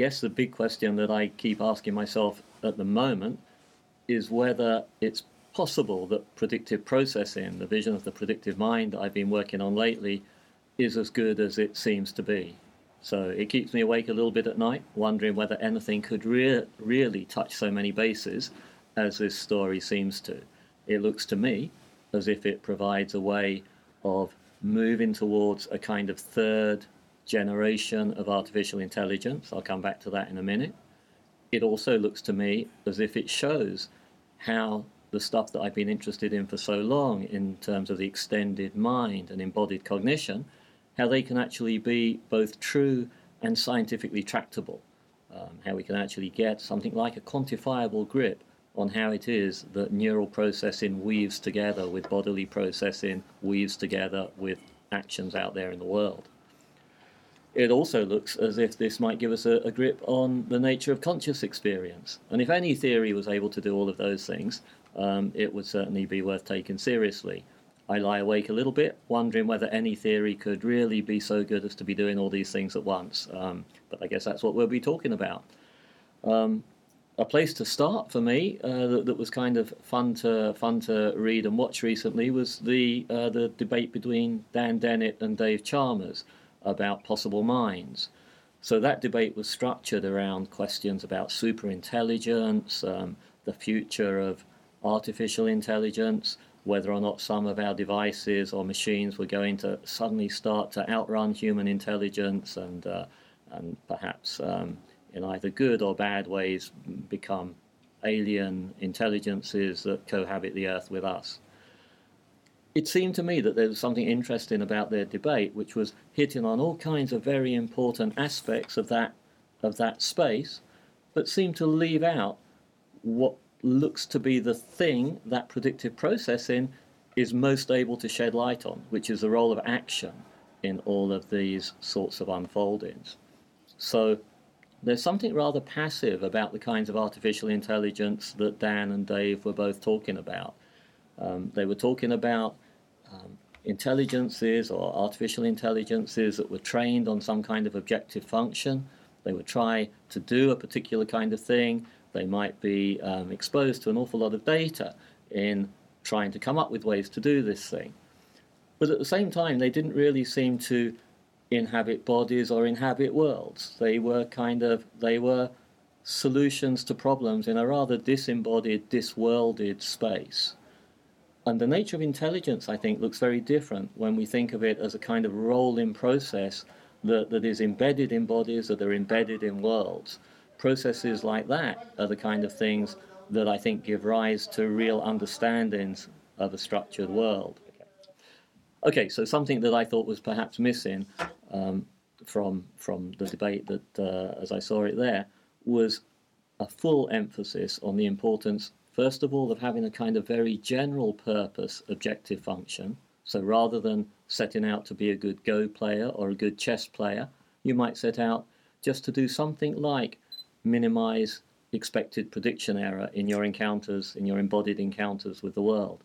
guess the big question that I keep asking myself at the moment is whether it's possible that predictive processing, the vision of the predictive mind that I've been working on lately, is as good as it seems to be. So it keeps me awake a little bit at night, wondering whether anything could re- really touch so many bases as this story seems to. It looks to me as if it provides a way of moving towards a kind of third generation of artificial intelligence. I'll come back to that in a minute. It also looks to me as if it shows how the stuff that I've been interested in for so long in terms of the extended mind and embodied cognition, how they can actually be both true and scientifically tractable. Um, how we can actually get something like a quantifiable grip on how it is that neural processing weaves together with bodily processing, weaves together with actions out there in the world. It also looks as if this might give us a, a, grip on the nature of conscious experience. And if any theory was able to do all of those things, um, it would certainly be worth taking seriously. I lie awake a little bit, wondering whether any theory could really be so good as to be doing all these things at once. Um, but I guess that's what we'll be talking about. Um, a place to start for me uh, that, that, was kind of fun to fun to read and watch recently was the uh, the debate between Dan Dennett and Dave Chalmers about possible minds. So that debate was structured around questions about superintelligence, um, the future of artificial intelligence, whether or not some of our devices or machines were going to suddenly start to outrun human intelligence and uh, and perhaps um, in either good or bad ways become alien intelligences that cohabit the earth with us. It seemed to me that there was something interesting about their debate, which was hitting on all kinds of very important aspects of that of that space, but seemed to leave out what looks to be the thing that predictive processing is most able to shed light on, which is the role of action in all of these sorts of unfoldings. So there's something rather passive about the kinds of artificial intelligence that Dan and Dave were both talking about. Um, they were talking about um, intelligences or artificial intelligences that were trained on some kind of objective function. They would try to do a particular kind of thing. They might be um, exposed to an awful lot of data in trying to come up with ways to do this thing. But at the same time, they didn't really seem to inhabit bodies or inhabit worlds. They were kind of they were solutions to problems in a rather disembodied, disworlded space. And the nature of intelligence, I think, looks very different when we think of it as a kind of rolling process that, that is embedded in bodies, that are embedded in worlds. Processes like that are the kind of things that I think give rise to real understandings of a structured world. Okay, so something that I thought was perhaps missing um, from from the debate that, uh, as I saw it there, was a full emphasis on the importance, first of all, of having a kind of very general purpose objective function. So rather than setting out to be a good Go player or a good chess player, you might set out just to do something like minimize expected prediction error in your encounters, in your embodied encounters with the world.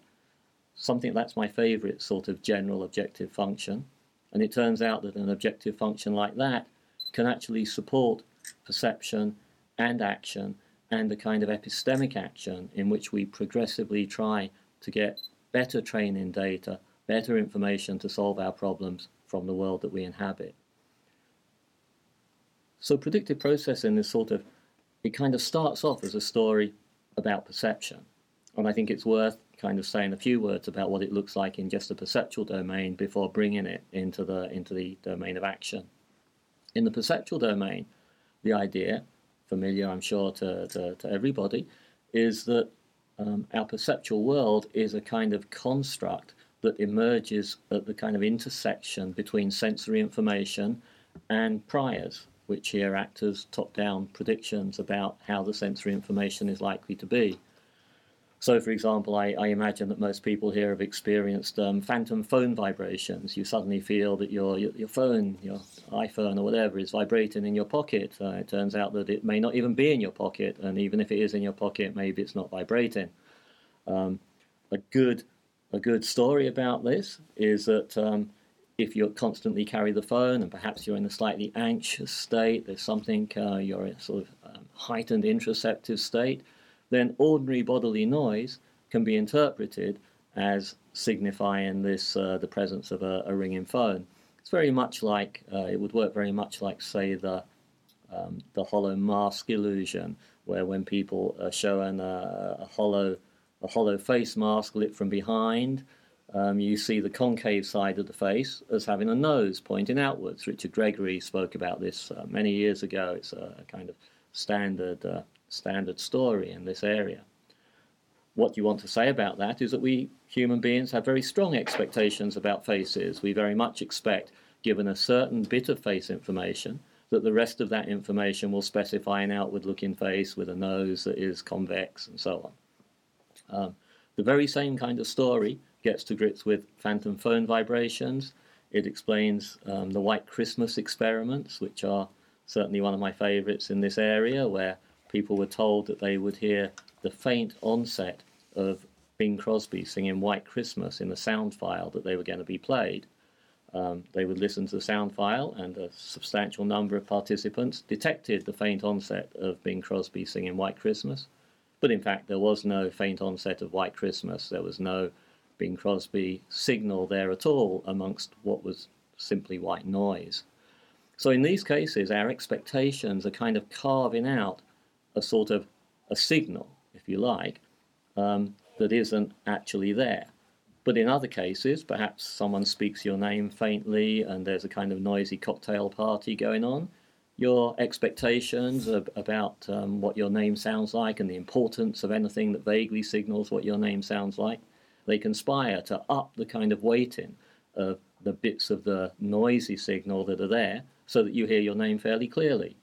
Something that's my favorite sort of general objective function. And it turns out that an objective function like that can actually support perception and action and a kind of epistemic action in which we progressively try to get better training data, better information to solve our problems from the world that we inhabit. So predictive processing is sort of, it kind of starts off as a story about perception. And I think it's worth kind of saying a few words about what it looks like in just the perceptual domain before bringing it into the into the domain of action. In the perceptual domain, the idea, familiar I'm sure to, to, to everybody, is that um, our perceptual world is a kind of construct that emerges at the kind of intersection between sensory information and priors, which here act as top down predictions about how the sensory information is likely to be. So, for example, I, I, imagine that most people here have experienced um, phantom phone vibrations. You suddenly feel that your, your, your phone, your iPhone or whatever, is vibrating in your pocket. Uh, it turns out that it may not even be in your pocket, and even if it is in your pocket, maybe it's not vibrating. Um, a good a good story about this is that um, if you constantly carry the phone and perhaps you're in a slightly anxious state, there's something, uh, you're in a sort of um, heightened interoceptive state, then ordinary bodily noise can be interpreted as signifying this uh, the presence of a, a, ringing phone. It's very much like uh, it would work very much like say the um, the hollow mask illusion, where when people are shown a, a hollow a hollow face mask lit from behind, um, you see the concave side of the face as having a nose pointing outwards. Richard Gregory spoke about this uh, many years ago. It's a, a kind of standard uh, standard story in this area. What you want to say about that is that we human beings have very strong expectations about faces. We very much expect, given a certain bit of face information, that the rest of that information will specify an outward looking face with a nose that is convex and so on. Um, the very same kind of story gets to grips with phantom phone vibrations. It explains um, the White Christmas experiments, which are certainly one of my favorites in this area, where people were told that they would hear the faint onset of Bing Crosby singing White Christmas in the sound file that they were going to be played. Um, they would listen to the sound file, and a substantial number of participants detected the faint onset of Bing Crosby singing White Christmas. But in fact, there was no faint onset of White Christmas. There was no Bing Crosby signal there at all amongst what was simply white noise. So in these cases, our expectations are kind of carving out a sort of a signal, if you like, um, that isn't actually there. But in other cases, perhaps someone speaks your name faintly and there's a kind of noisy cocktail party going on. Your expectations about um, what your name sounds like and the importance of anything that vaguely signals what your name sounds like, they conspire to up the kind of weighting of the bits of the noisy signal that are there so that you hear your name fairly clearly.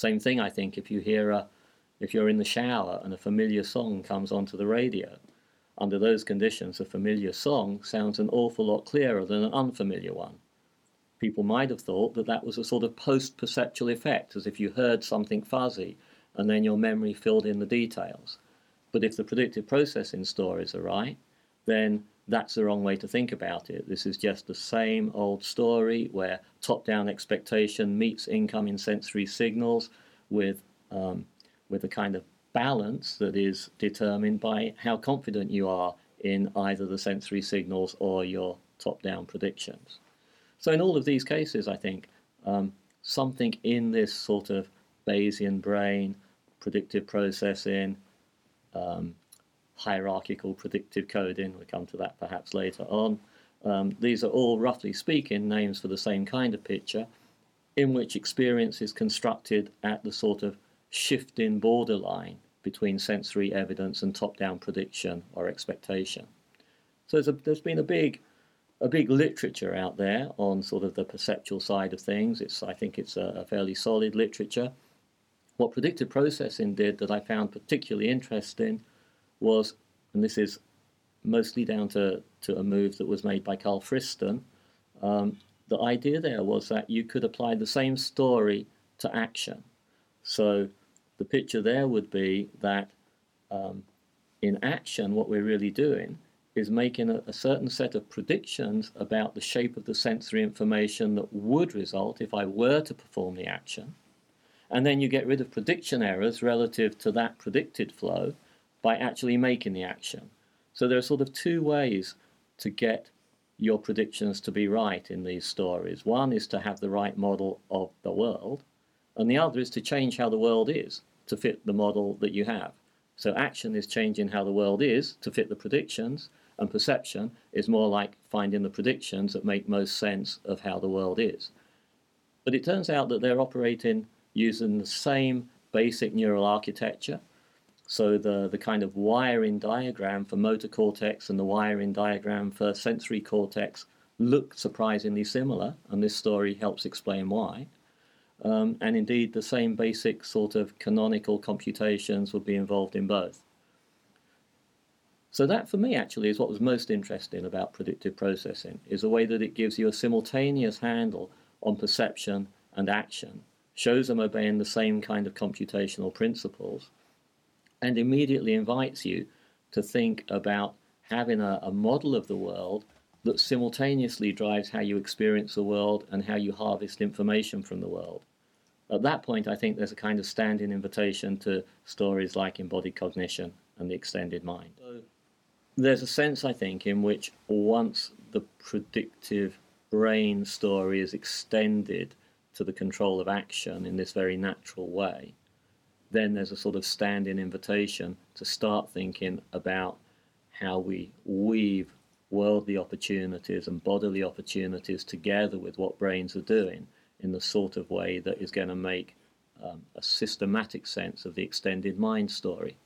Same thing, I think, if you hear a, if you're in the shower and a familiar song comes onto the radio. Under those conditions, a familiar song sounds an awful lot clearer than an unfamiliar one. People might have thought that that was a sort of post perceptual effect, as if you heard something fuzzy and then your memory filled in the details. But if the predictive processing stories are right, then that's the wrong way to think about it. This is just the same old story where top down expectation meets incoming sensory signals with, um, with a kind of balance that is determined by how confident you are in either the sensory signals or your top down predictions. So, in all of these cases, I think um, something in this sort of Bayesian brain, predictive processing, um, hierarchical predictive coding. We'll come to that perhaps later on. Um, these are all, roughly speaking, names for the same kind of picture, in which experience is constructed at the sort of shifting borderline between sensory evidence and top-down prediction or expectation. So there's, a, there's been a big, a big literature out there on sort of the perceptual side of things. It's, I think it's a, a fairly solid literature. What predictive processing did that I found particularly interesting was, and this is mostly down to, to a move that was made by Carl Friston, um, the idea there was that you could apply the same story to action. So the picture there would be that um, in action, what we're really doing is making a, a, certain set of predictions about the shape of the sensory information that would result if I were to perform the action. And then you get rid of prediction errors relative to that predicted flow by actually making the action. So there are sort of two ways to get your predictions to be right in these stories. One is to have the right model of the world, and the other is to change how the world is to fit the model that you have. So action is changing how the world is to fit the predictions, and perception is more like finding the predictions that make most sense of how the world is. But it turns out that they're operating using the same basic neural architecture, so the, the kind of wiring diagram for motor cortex and the wiring diagram for sensory cortex look surprisingly similar, and this story helps explain why. Um, and indeed, the same basic sort of canonical computations would be involved in both. So that, for me, actually, is what was most interesting about predictive processing, is the way that it gives you a simultaneous handle on perception and action, shows them obeying the same kind of computational principles, and immediately invites you to think about having a, a model of the world that simultaneously drives how you experience the world and how you harvest information from the world. At that point, I think there's a kind of standing invitation to stories like embodied cognition and the extended mind. So there's a sense, I think, in which once the predictive brain story is extended to the control of action in this very natural way, then there's a sort of standing invitation to start thinking about how we weave worldly opportunities and bodily opportunities together with what brains are doing in the sort of way that is going to make um, a systematic sense of the extended mind story.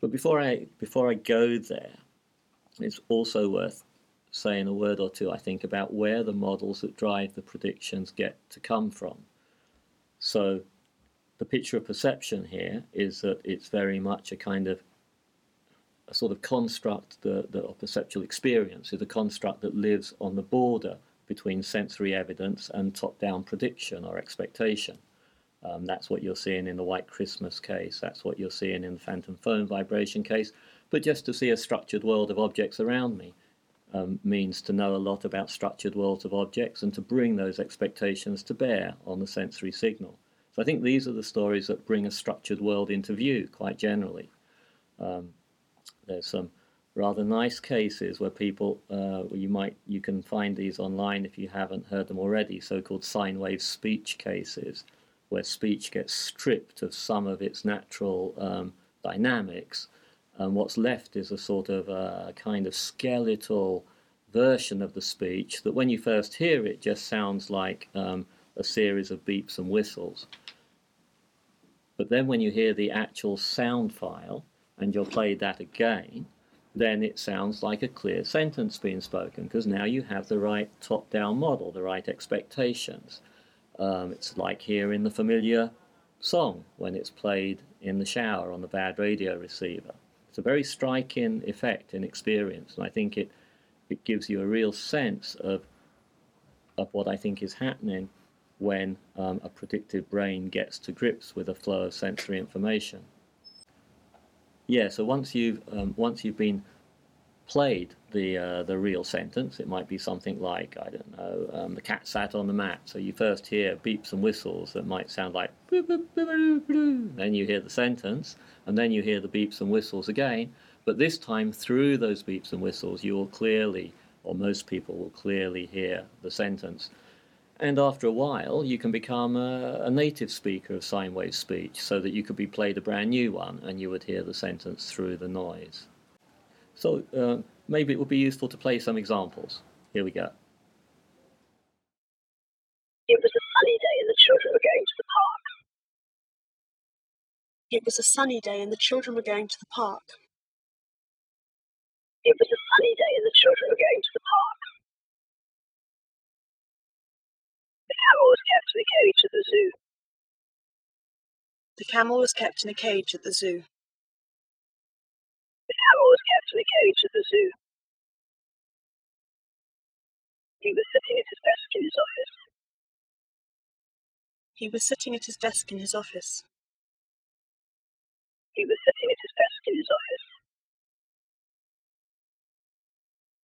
But before I before I go there, it's also worth saying a word or two, I think, about where the models that drive the predictions get to come from. So the picture of perception here is that it's very much a kind of a sort of construct the, the perceptual experience is a construct that lives on the border between sensory evidence and top-down prediction or expectation. Um, that's what you're seeing in the White Christmas case. That's what you're seeing in the phantom phone vibration case. But just to see a structured world of objects around me um, means to know a lot about structured worlds of objects and to bring those expectations to bear on the sensory signal. So I think these are the stories that bring a structured world into view quite generally. Um, there's some rather nice cases where people, uh, you might, you can find these online if you haven't heard them already, so-called sine wave speech cases, where speech gets stripped of some of its natural um, dynamics, and what's left is a sort of a uh, kind of skeletal version of the speech that when you first hear it just sounds like um, a series of beeps and whistles. But then when you hear the actual sound file and you'll play that again, then it sounds like a clear sentence being spoken because now you have the right top-down model, the right expectations. Um, it's like hearing the familiar song when it's played in the shower on the bad radio receiver. It's a very striking effect in experience, and I think it it gives you a real sense of of what I think is happening when um, a predictive brain gets to grips with a flow of sensory information. Yeah, so once you've um, once you've been played the uh, the real sentence, it might be something like I don't know, um, the cat sat on the mat. So you first hear beeps and whistles that might sound like, then you hear the sentence, and then you hear the beeps and whistles again. But this time, through those beeps and whistles, you will clearly, or most people will clearly hear the sentence. And after a while, you can become a, a, native speaker of sine wave speech so that you could be played a brand new one and you would hear the sentence through the noise. So uh, maybe it would be useful to play some examples. Here we go. It was a sunny day and the children were going to the park. It was a sunny day and the children were going to the park. It was a sunny day and the children were going to camel was kept in a cage at the zoo. The camel was kept in a cage at the zoo. The camel was kept in a cage at the zoo. He was sitting at his desk in his office. He was sitting at his desk in his office. He was sitting at his desk in his office.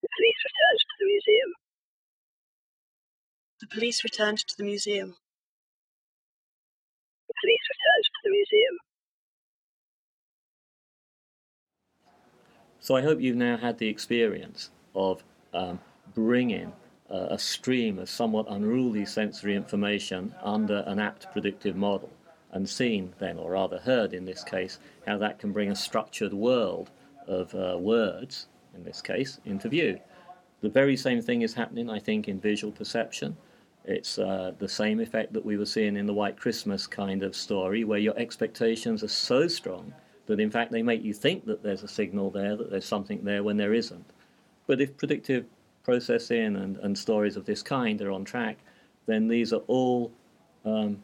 The police returned to the museum. The police returned to the museum. The police returned to the museum. So I hope you've now had the experience of um, bringing uh, a stream of somewhat unruly sensory information under an apt predictive model and seen then, or rather heard in this case, how that can bring a structured world of uh, words, in this case, into view. The very same thing is happening, I think, in visual perception. It's uh, the same effect that we were seeing in the White Christmas kind of story, where your expectations are so strong that in fact they make you think that there's a signal there, that there's something there when there isn't. But if predictive processing and, and stories of this kind are on track, then these are all um,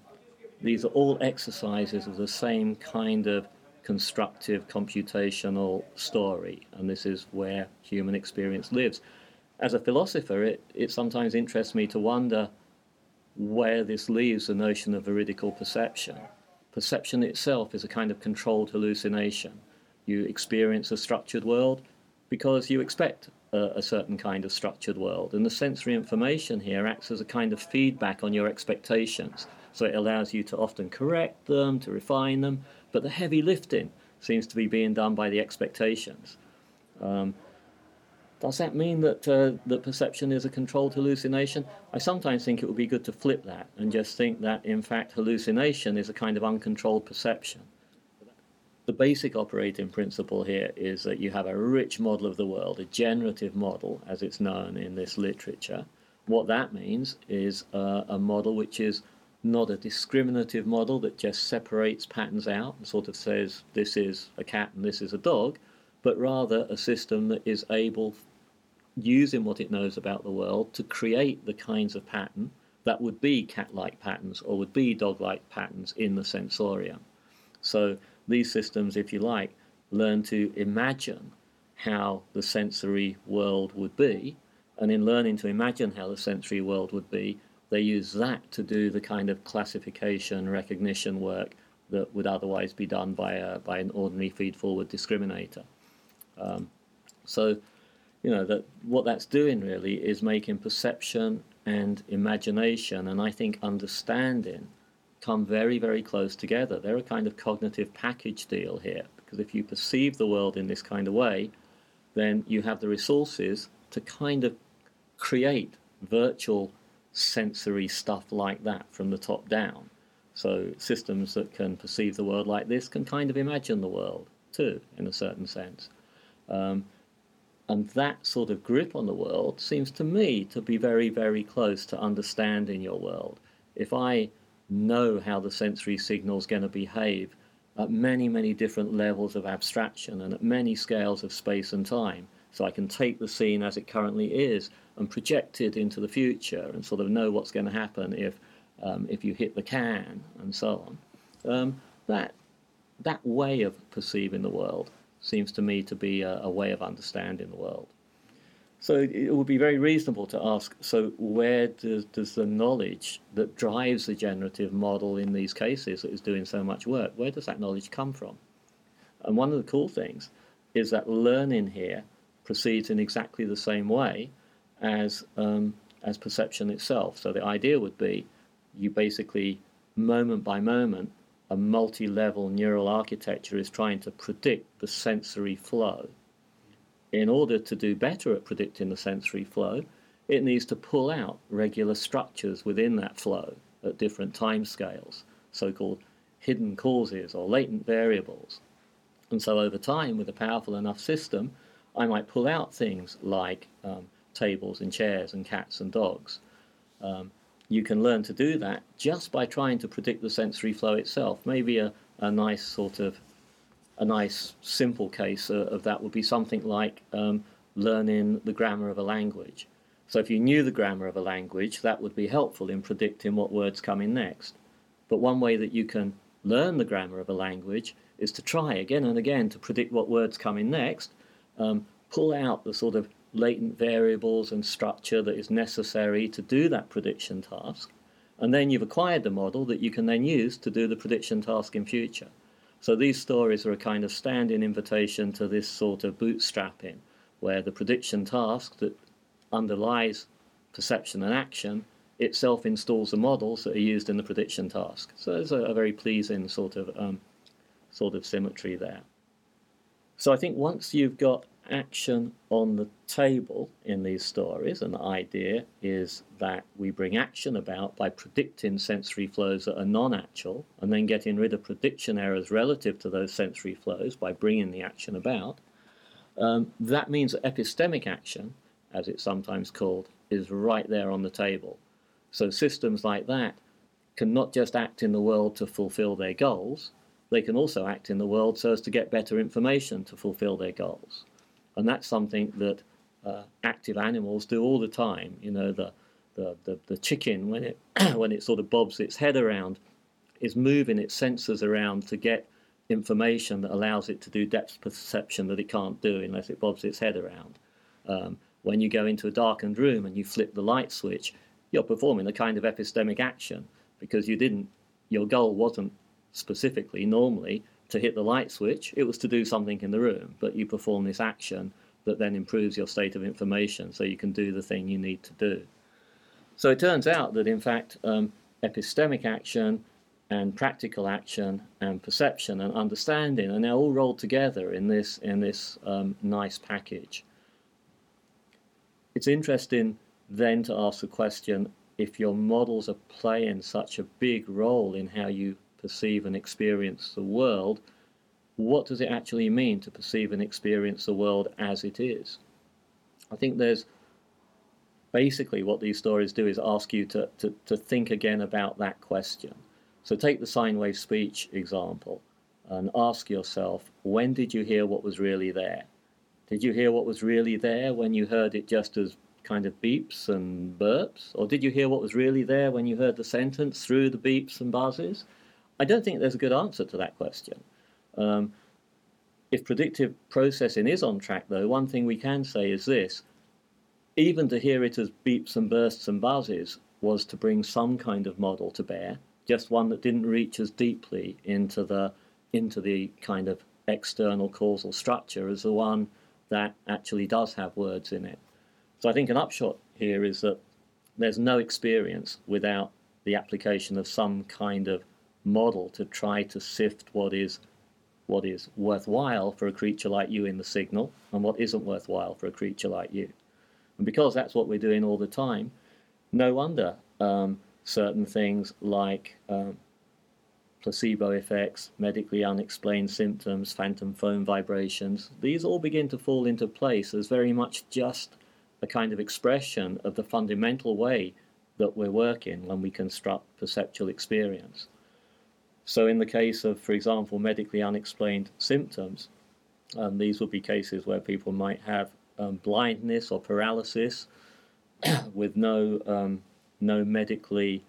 these are all exercises of the same kind of constructive computational story, and this is where human experience lives. As a philosopher, it, it sometimes interests me to wonder where this leaves the notion of veridical perception. Perception itself is a kind of controlled hallucination. You experience a structured world, because you expect a, a, certain kind of structured world. And the sensory information here acts as a kind of feedback on your expectations. So it allows you to often correct them, to refine them, but the heavy lifting seems to be being done by the expectations. Um, does that mean that uh, that perception is a controlled hallucination? I sometimes think it would be good to flip that and just think that in fact hallucination is a kind of uncontrolled perception. The basic operating principle here is that you have a rich model of the world, a generative model, as it's known in this literature. What that means is uh, a model which is not a discriminative model that just separates patterns out and sort of says this is a cat and this is a dog, but rather a system that is able, using what it knows about the world, to create the kinds of pattern that would be cat like patterns or would be dog like patterns in the sensorium. So these systems, if you like, learn to imagine how the sensory world would be. And in learning to imagine how the sensory world would be, they use that to do the kind of classification, recognition work that would otherwise be done by, a, by an ordinary feed-forward discriminator. Um, so, you know, that what that's doing really is making perception and imagination, and I think understanding come very, very close together. They're a kind of cognitive package deal here, because if you perceive the world in this kind of way, then you have the resources to kind of create virtual sensory stuff like that from the top down. So systems that can perceive the world like this can kind of imagine the world too, in a certain sense. Um, and that sort of grip on the world seems to me to be very, very close to understanding your world. If I know how the sensory signal is going to behave at many, many different levels of abstraction and at many scales of space and time. So I can take the scene as it currently is and project it into the future and sort of know what's going to happen if, um, if you hit the can and so on. Um, that, that way of perceiving the world seems to me to be a, a way of understanding the world. So it would be very reasonable to ask, so where does, does the knowledge that drives the generative model in these cases that is doing so much work, where does that knowledge come from? And one of the cool things is that learning here proceeds in exactly the same way as, um, as perception itself. So the idea would be you basically, moment by moment, a multi-level neural architecture is trying to predict the sensory flow in order to do better at predicting the sensory flow, it needs to pull out regular structures within that flow at different time scales, so-called hidden causes or latent variables. And so over time, with a powerful enough system, I might pull out things like um, tables and chairs and cats and dogs. Um, you can learn to do that just by trying to predict the sensory flow itself. Maybe a, a nice sort of a nice simple case uh, of that would be something like um, learning the grammar of a language. So if you knew the grammar of a language, that would be helpful in predicting what words come in next. But one way that you can learn the grammar of a language is to try again and again to predict what words come in next, um, pull out the sort of latent variables and structure that is necessary to do that prediction task, and then you've acquired the model that you can then use to do the prediction task in future. So these stories are a kind of standing invitation to this sort of bootstrapping, where the prediction task that underlies perception and action itself installs the models that are used in the prediction task. So there's a, a very pleasing sort of um, sort of symmetry there. So I think once you've got action on the table in these stories, and the idea is that we bring action about by predicting sensory flows that are non-actual, and then getting rid of prediction errors relative to those sensory flows by bringing the action about. Um, that means that epistemic action, as it's sometimes called, is right there on the table. So systems like that can not just act in the world to fulfill their goals, they can also act in the world so as to get better information to fulfill their goals. And that's something that uh, active animals do all the time. You know, the, the, the, the chicken, when it, when it sort of bobs its head around, is moving its sensors around to get information that allows it to do depth perception that it can't do unless it bobs its head around. Um, when you go into a darkened room and you flip the light switch, you're performing a kind of epistemic action because you didn't, your goal wasn't specifically normally to hit the light switch, it was to do something in the room, but you perform this action that then improves your state of information so you can do the thing you need to do. So it turns out that, in fact, um, epistemic action and practical action and perception and understanding are now all rolled together in this, in this um, nice package. It's interesting then to ask the question if your models are playing such a big role in how you perceive and experience the world, what does it actually mean to perceive and experience the world as it is? I think there's basically what these stories do is ask you to, to, to think again about that question. So take the sine wave speech example and ask yourself, when did you hear what was really there? Did you hear what was really there when you heard it just as kind of beeps and burps? Or did you hear what was really there when you heard the sentence through the beeps and buzzes? I don't think there's a good answer to that question. Um, if predictive processing is on track, though, one thing we can say is this even to hear it as beeps and bursts and buzzes was to bring some kind of model to bear, just one that didn't reach as deeply into the into the kind of external causal structure as the one that actually does have words in it. So I think an upshot here is that there's no experience without the application of some kind of model to try to sift what is what is worthwhile for a creature like you in the signal and what isn't worthwhile for a creature like you. And because that's what we're doing all the time, no wonder um, certain things like um, placebo effects, medically unexplained symptoms, phantom phone vibrations, these all begin to fall into place as very much just a kind of expression of the fundamental way that we're working when we construct perceptual experience. So, in the case of, for example, medically unexplained symptoms, um, these would be cases where people might have um, blindness or paralysis with no um, no medically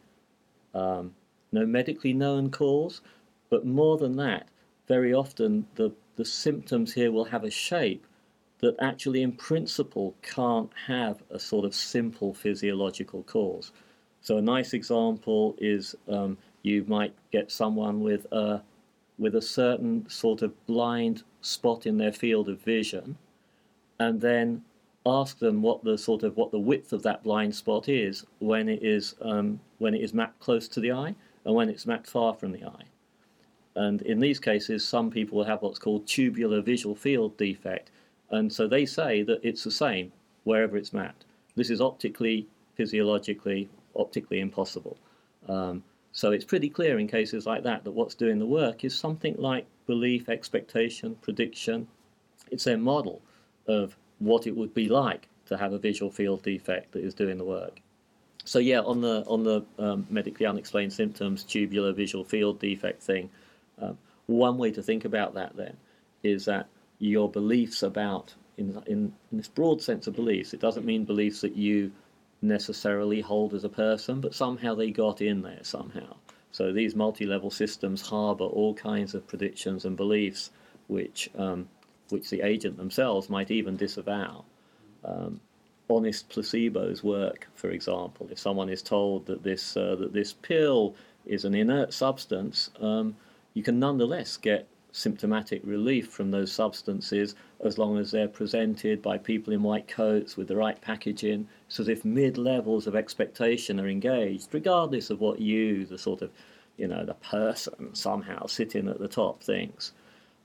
um, no medically known cause. But more than that, very often the the symptoms here will have a shape that actually, in principle, can't have a sort of simple physiological cause. So a nice example is um, you might get someone with a with a certain sort of blind spot in their field of vision and then ask them what the sort of what the width of that blind spot is when it is um, when it is mapped close to the eye and when it's mapped far from the eye. And in these cases, some people have what's called tubular visual field defect, and so they say that it's the same wherever it's mapped. This is optically, physiologically, optically impossible. Um, so it's pretty clear in cases like that that what's doing the work is something like belief, expectation, prediction. It's their model of what it would be like to have a visual field defect that is doing the work. So yeah, on the on the um, medically unexplained symptoms, tubular visual field defect thing, um, one way to think about that then is that your beliefs about in, in, in this broad sense of beliefs, it doesn't mean beliefs that you necessarily hold as a person, but somehow they got in there somehow. So these multi-level systems harbor all kinds of predictions and beliefs which um, which the agent themselves might even disavow. Um, honest placebos work, for example. If someone is told that this uh, that this pill is an inert substance, um, you can nonetheless get symptomatic relief from those substances as long as they're presented by people in white coats with the right packaging, so as if mid levels of expectation are engaged, regardless of what you, the sort of, you know, the person somehow sitting at the top thinks.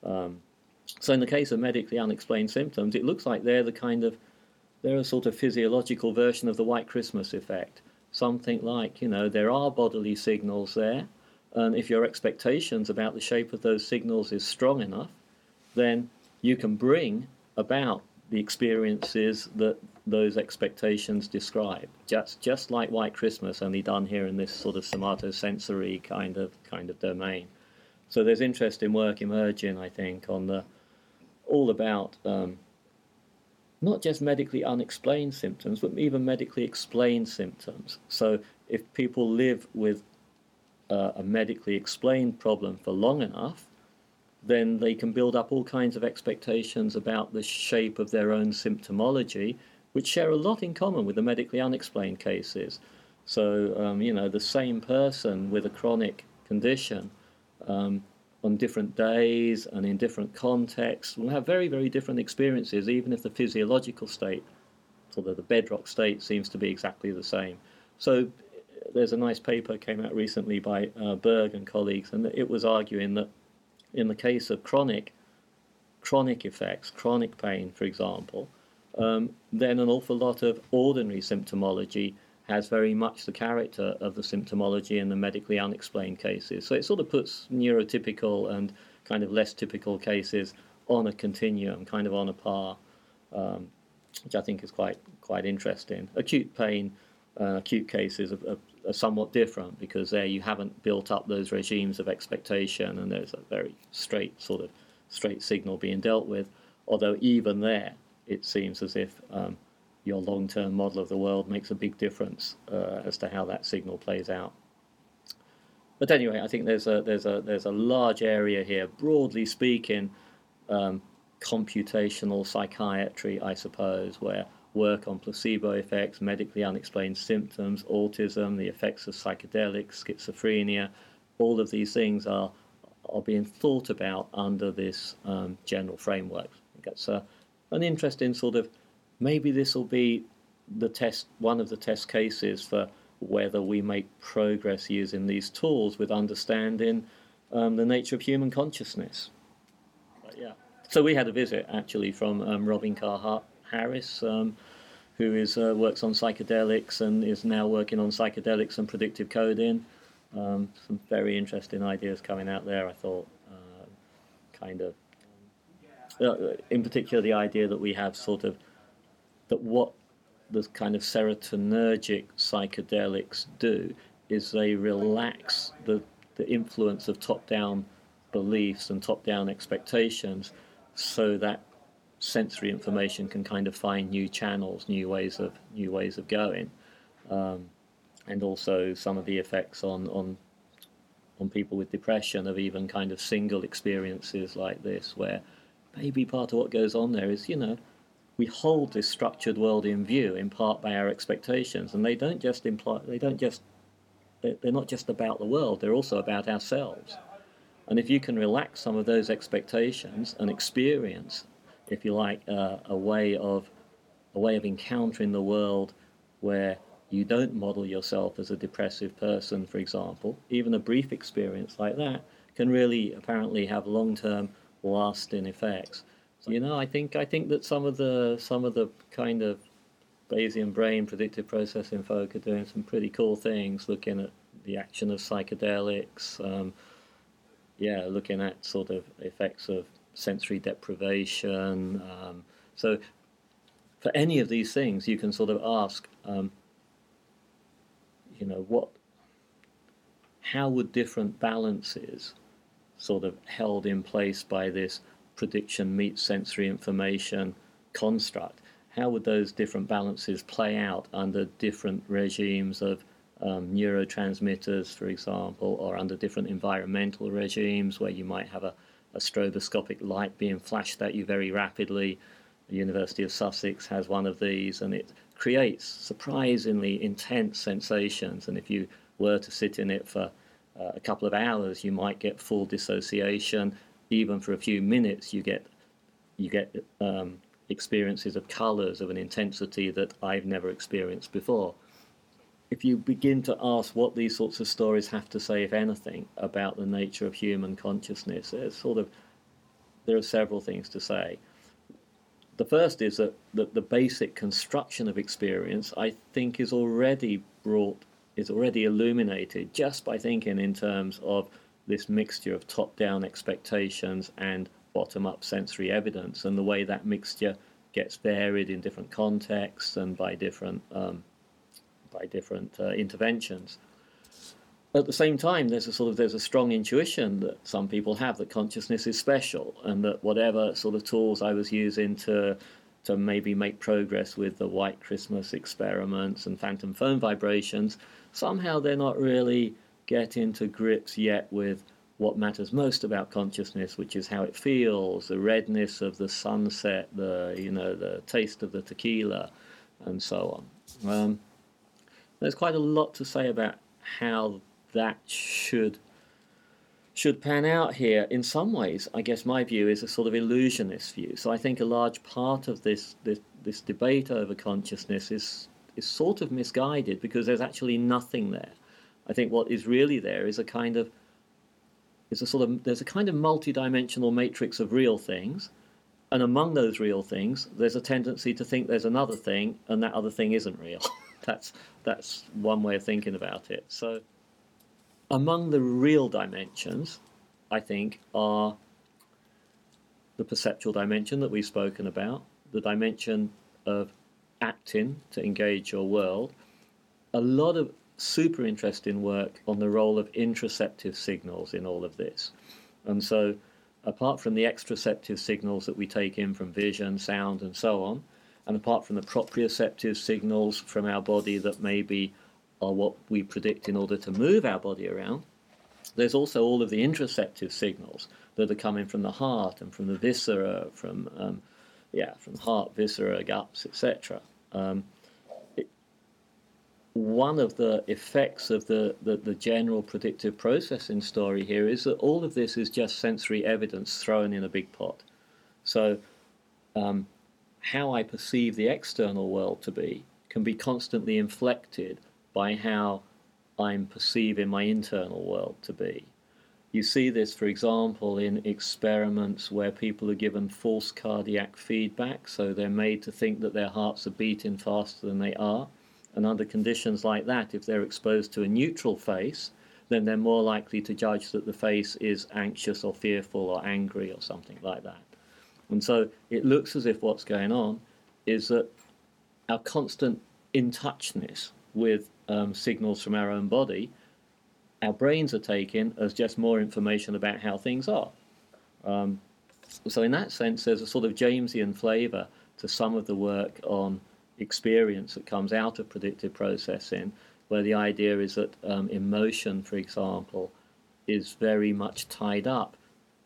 Um, so in the case of medically unexplained symptoms, it looks like they're the kind of they're a sort of physiological version of the white Christmas effect. Something like, you know, there are bodily signals there, and if your expectations about the shape of those signals is strong enough, then you can bring about the experiences that those expectations describe. Just just like White Christmas, only done here in this sort of somatosensory kind of kind of domain. So there's interesting work emerging, I think, on the all about um, not just medically unexplained symptoms, but even medically explained symptoms. So if people live with uh, a medically explained problem for long enough, then they can build up all kinds of expectations about the shape of their own symptomology, which share a lot in common with the medically unexplained cases. So, um, you know, the same person with a chronic condition um, on different days and in different contexts will have very, very different experiences, even if the physiological state, of the bedrock state, seems to be exactly the same. So there's a nice paper came out recently by uh, Berg and colleagues, and it was arguing that in the case of chronic chronic effects, chronic pain, for example, um, then an awful lot of ordinary symptomology has very much the character of the symptomology in the medically unexplained cases. So it sort of puts neurotypical and kind of less typical cases on a continuum, kind of on a par, um, which I think is quite quite interesting. Acute pain, uh, acute cases are, are, are, somewhat different because there you haven't built up those regimes of expectation, and there's a very straight sort of straight signal being dealt with. Although even there, it seems as if um, your long-term model of the world makes a big difference uh, as to how that signal plays out. But anyway, I think there's a there's a there's a large area here, broadly speaking, um, computational psychiatry, I suppose, where work on placebo effects, medically unexplained symptoms, autism, the effects of psychedelics, schizophrenia, all of these things are are being thought about under this um, general framework. I think that's uh, an interesting sort of maybe this will be the test, one of the test cases for whether we make progress using these tools with understanding um, the nature of human consciousness. But yeah. So we had a visit actually from um, Robin Carhart Harris, um, who is uh, works on psychedelics and is now working on psychedelics and predictive coding. Um, some very interesting ideas coming out there. I thought, uh, kind of, uh, in particular, the idea that we have sort of that what the kind of serotonergic psychedelics do is they relax the, the influence of top down beliefs and top down expectations so that sensory information can kind of find new channels, new ways of new ways of going, um, and also some of the effects on on on people with depression of even kind of single experiences like this, where maybe part of what goes on there is you know we hold this structured world in view in part by our expectations, and they don't just imply they don't just they're not just about the world; they're also about ourselves. And if you can relax some of those expectations and experience, if you like, uh, a way of a way of encountering the world where you don't model yourself as a depressive person, for example, even a brief experience like that can really apparently have long-term lasting effects. So, you know, I think I think that some of the some of the kind of Bayesian brain predictive processing folk are doing some pretty cool things, looking at the action of psychedelics. Um, yeah, looking at sort of effects of sensory deprivation. Um, so, for any of these things, you can sort of ask, um, you know, what, how would different balances, sort of held in place by this prediction meets sensory information construct, how would those different balances play out under different regimes of um, neurotransmitters, for example, or under different environmental regimes where you might have a, a stroboscopic light being flashed at you very rapidly. The University of Sussex has one of these, and it creates surprisingly intense sensations. And if you were to sit in it for uh, a couple of hours, you might get full dissociation even for a few minutes, you get you get um, experiences of colors of an intensity that I've never experienced before. If you begin to ask what these sorts of stories have to say, if anything, about the nature of human consciousness, there's sort of there are several things to say. The first is that, that the basic construction of experience, I think, is already brought, is already illuminated just by thinking in terms of this mixture of top down expectations and bottom up sensory evidence, and the way that mixture gets varied in different contexts and by different, um, by different uh, interventions. At the same time, there's a sort of there's a strong intuition that some people have that consciousness is special, and that whatever sort of tools I was using to to maybe make progress with the White Christmas experiments and phantom phone vibrations, somehow they're not really getting to grips yet with what matters most about consciousness, which is how it feels, the redness of the sunset, the you know the taste of the tequila, and so on. Um, there's quite a lot to say about how that should should pan out here, in some ways, I guess my view is a sort of illusionist view. So I think a large part of this this, this debate over consciousness is is sort of misguided because there's actually nothing there. I think what is really there is a kind of is a sort of there's a kind of multi-dimensional matrix of real things, and among those real things, there's a tendency to think there's another thing, and that other thing isn't real. that's that's one way of thinking about it. So, among the real dimensions, I think are the perceptual dimension that we've spoken about, the dimension of acting to engage your world, a lot of super interesting work on the role of interoceptive signals in all of this. And so, apart from the exteroceptive signals that we take in from vision, sound, and so on, and apart from the proprioceptive signals from our body that maybe are what we predict in order to move our body around, there's also all of the interoceptive signals that are coming from the heart and from the viscera, from um, yeah, from heart, viscera, guts, etc. Um, one of the effects of the, the, the, general predictive processing story here is that all of this is just sensory evidence thrown in a big pot. So, um, how I perceive the external world to be can be constantly inflected by how I'm perceiving my internal world to be. You see this, for example, in experiments where people are given false cardiac feedback, so they're made to think that their hearts are beating faster than they are and under conditions like that, if they're exposed to a neutral face, then they're more likely to judge that the face is anxious or fearful or angry or something like that. And so it looks as if what's going on is that our constant in touchness with um, signals from our own body, our brains are taking as just more information about how things are. Um, so, in that sense, there's a sort of Jamesian flavour to some of the work on experience that comes out of predictive processing, where the idea is that um, emotion, for example, is very much tied up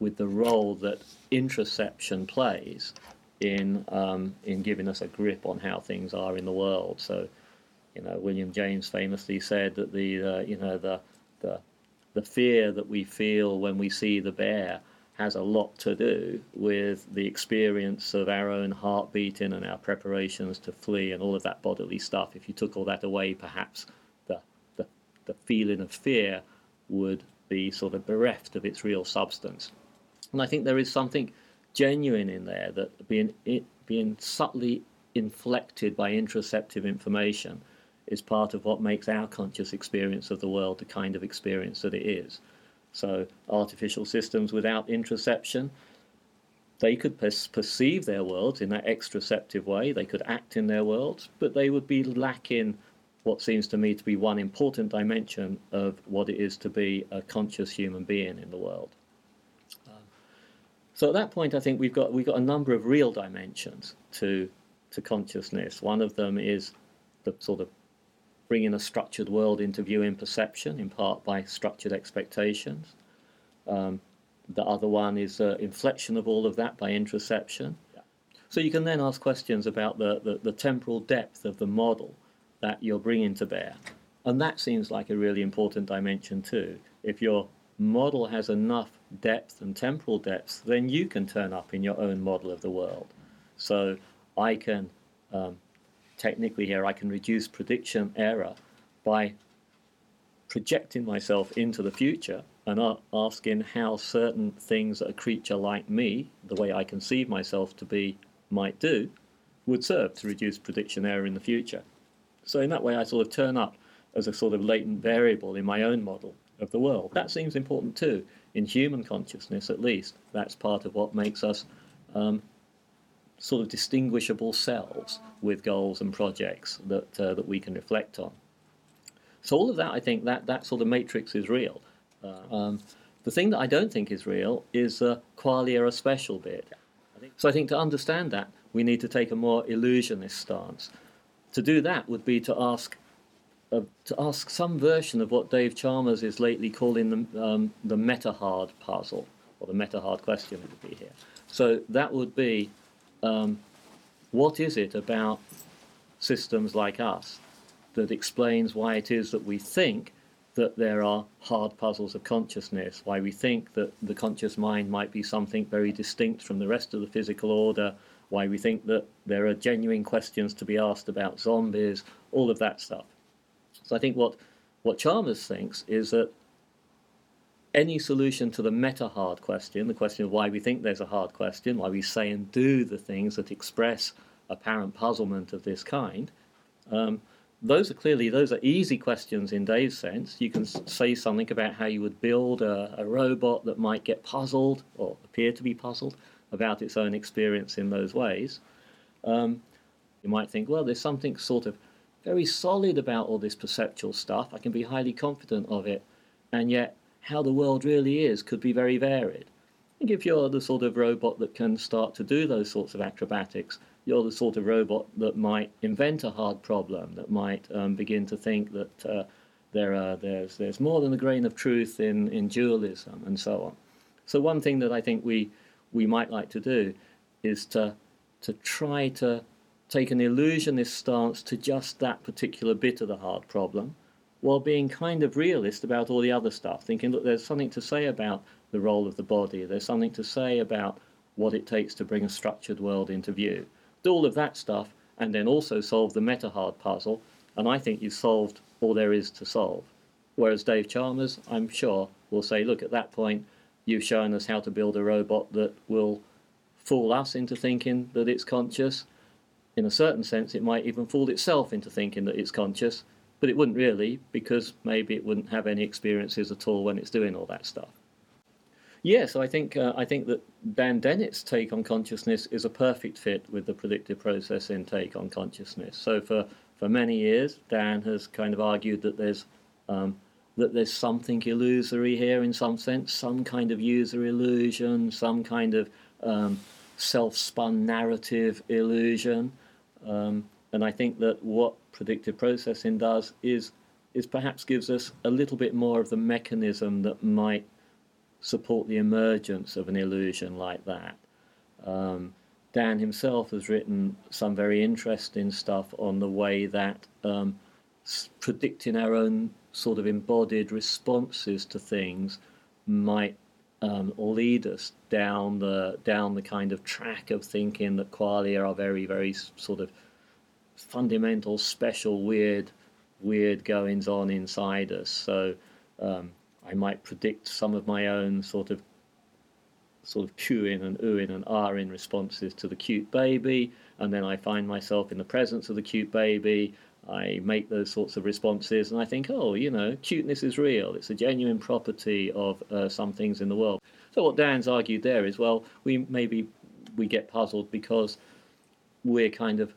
with the role that interoception plays in um, in giving us a grip on how things are in the world. So, you know, William James famously said that the uh, you know the the the fear that we feel when we see the bear has a lot to do with the experience of our own heart beating and our preparations to flee and all of that bodily stuff. If you took all that away, perhaps the, the, the feeling of fear would be sort of bereft of its real substance. And I think there is something genuine in there that being, it, being subtly inflected by interoceptive information is part of what makes our conscious experience of the world the kind of experience that it is. So artificial systems without interoception, they could perceive their worlds in that exteroceptive way. They could act in their worlds, but they would be lacking what seems to me to be one important dimension of what it is to be a conscious human being in the world. So at that point, I think we've got we've got a number of real dimensions to to consciousness. One of them is the sort of bringing a structured world into view in perception, in part by structured expectations. Um, the other one is uh, inflection of all of that by interoception. So you can then ask questions about the, the, the, temporal depth of the model that you're bringing to bear. And that seems like a really important dimension too. If your model has enough depth and temporal depth, then you can turn up in your own model of the world. So I can um, technically here, I can reduce prediction error by projecting myself into the future and asking how certain things that a creature like me, the way I conceive myself to be, might do, would serve to reduce prediction error in the future. So in that way, I sort of turn up as a sort of latent variable in my own model of the world. That seems important too, in human consciousness at least. That's part of what makes us um, sort of distinguishable selves with goals and projects that uh, that we can reflect on. So all of that, I think that that sort of matrix is real. Uh, um, the thing that I don't think is real is the qualia special bit. So I think to understand that, we need to take a more illusionist stance. To do that would be to ask to ask some version of what Dave Chalmers is lately calling the um, the meta hard puzzle or the meta hard question would be here. So that would be um, what is it about systems like us that explains why it is that we think that there are hard puzzles of consciousness, why we think that the conscious mind might be something very distinct from the rest of the physical order, why we think that there are genuine questions to be asked about zombies, all of that stuff. So I think what, what Chalmers thinks is that any solution to the meta hard question, the question of why we think there's a hard question, why we say and do the things that express apparent puzzlement of this kind, um, those are clearly those are easy questions in Dave's sense. You can say something about how you would build a, a robot that might get puzzled or appear to be puzzled about its own experience in those ways. Um, you might think, well, there's something sort of very solid about all this perceptual stuff. I can be highly confident of it, and yet how the world really is could be very varied. I think if you're the sort of robot that can start to do those sorts of acrobatics, you're the sort of robot that might invent a hard problem, that might um, begin to think that uh, there are, there's, there's more than a grain of truth in, in dualism and so on. So one thing that I think we, we might like to do is to, to try to take an illusionist stance to just that particular bit of the hard problem, while being kind of realist about all the other stuff, thinking, look, there's something to say about the role of the body, there's something to say about what it takes to bring a structured world into view do all of that stuff, and then also solve the meta hard puzzle, and I think you've solved all there is to solve. Whereas Dave Chalmers, I'm sure, will say, look, at that point, you've shown us how to build a robot that will fool us into thinking that it's conscious. In a certain sense, it might even fool itself into thinking that it's conscious, but it wouldn't really, because maybe it wouldn't have any experiences at all when it's doing all that stuff. Yeah, so I think uh, I think that Dan Dennett's take on consciousness is a perfect fit with the predictive processing take on consciousness. So for for many years, Dan has kind of argued that there's um, that there's something illusory here in some sense, some kind of user illusion, some kind of um, self-spun narrative illusion, um, and I think that what predictive processing does is is perhaps gives us a little bit more of the mechanism that might support the emergence of an illusion like that. Um, Dan himself has written some very interesting stuff on the way that um, predicting our own sort of embodied responses to things might um, lead us down the down the kind of track of thinking that qualia are very very sort of fundamental, special, weird, weird goings on inside us. So um, I might predict some of my own sort of sort of cooing and oohing and ahhing responses to the cute baby, and then I find myself in the presence of the cute baby. I make those sorts of responses, and I think, oh, you know, cuteness is real. It's a genuine property of uh, some things in the world. So what Dan's argued there is, well, we maybe we get puzzled because we're kind of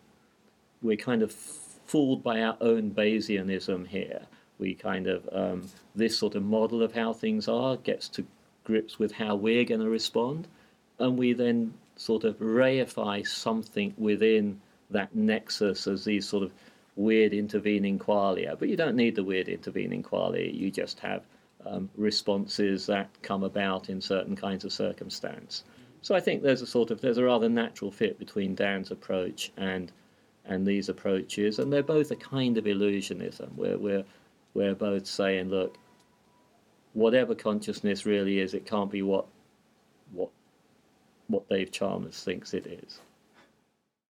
we're kind of fooled by our own Bayesianism here we kind of um, this sort of model of how things are gets to grips with how we're going to respond, and we then sort of reify something within that nexus as these sort of weird intervening qualia. But you don't need the weird intervening qualia. You just have um, responses that come about in certain kinds of circumstance. So I think there's a sort of there's a rather natural fit between Dan's approach and and these approaches, and they're both a kind of illusionism where we're we're both saying, look, whatever consciousness really is, it can't be what what what Dave Chalmers thinks it is.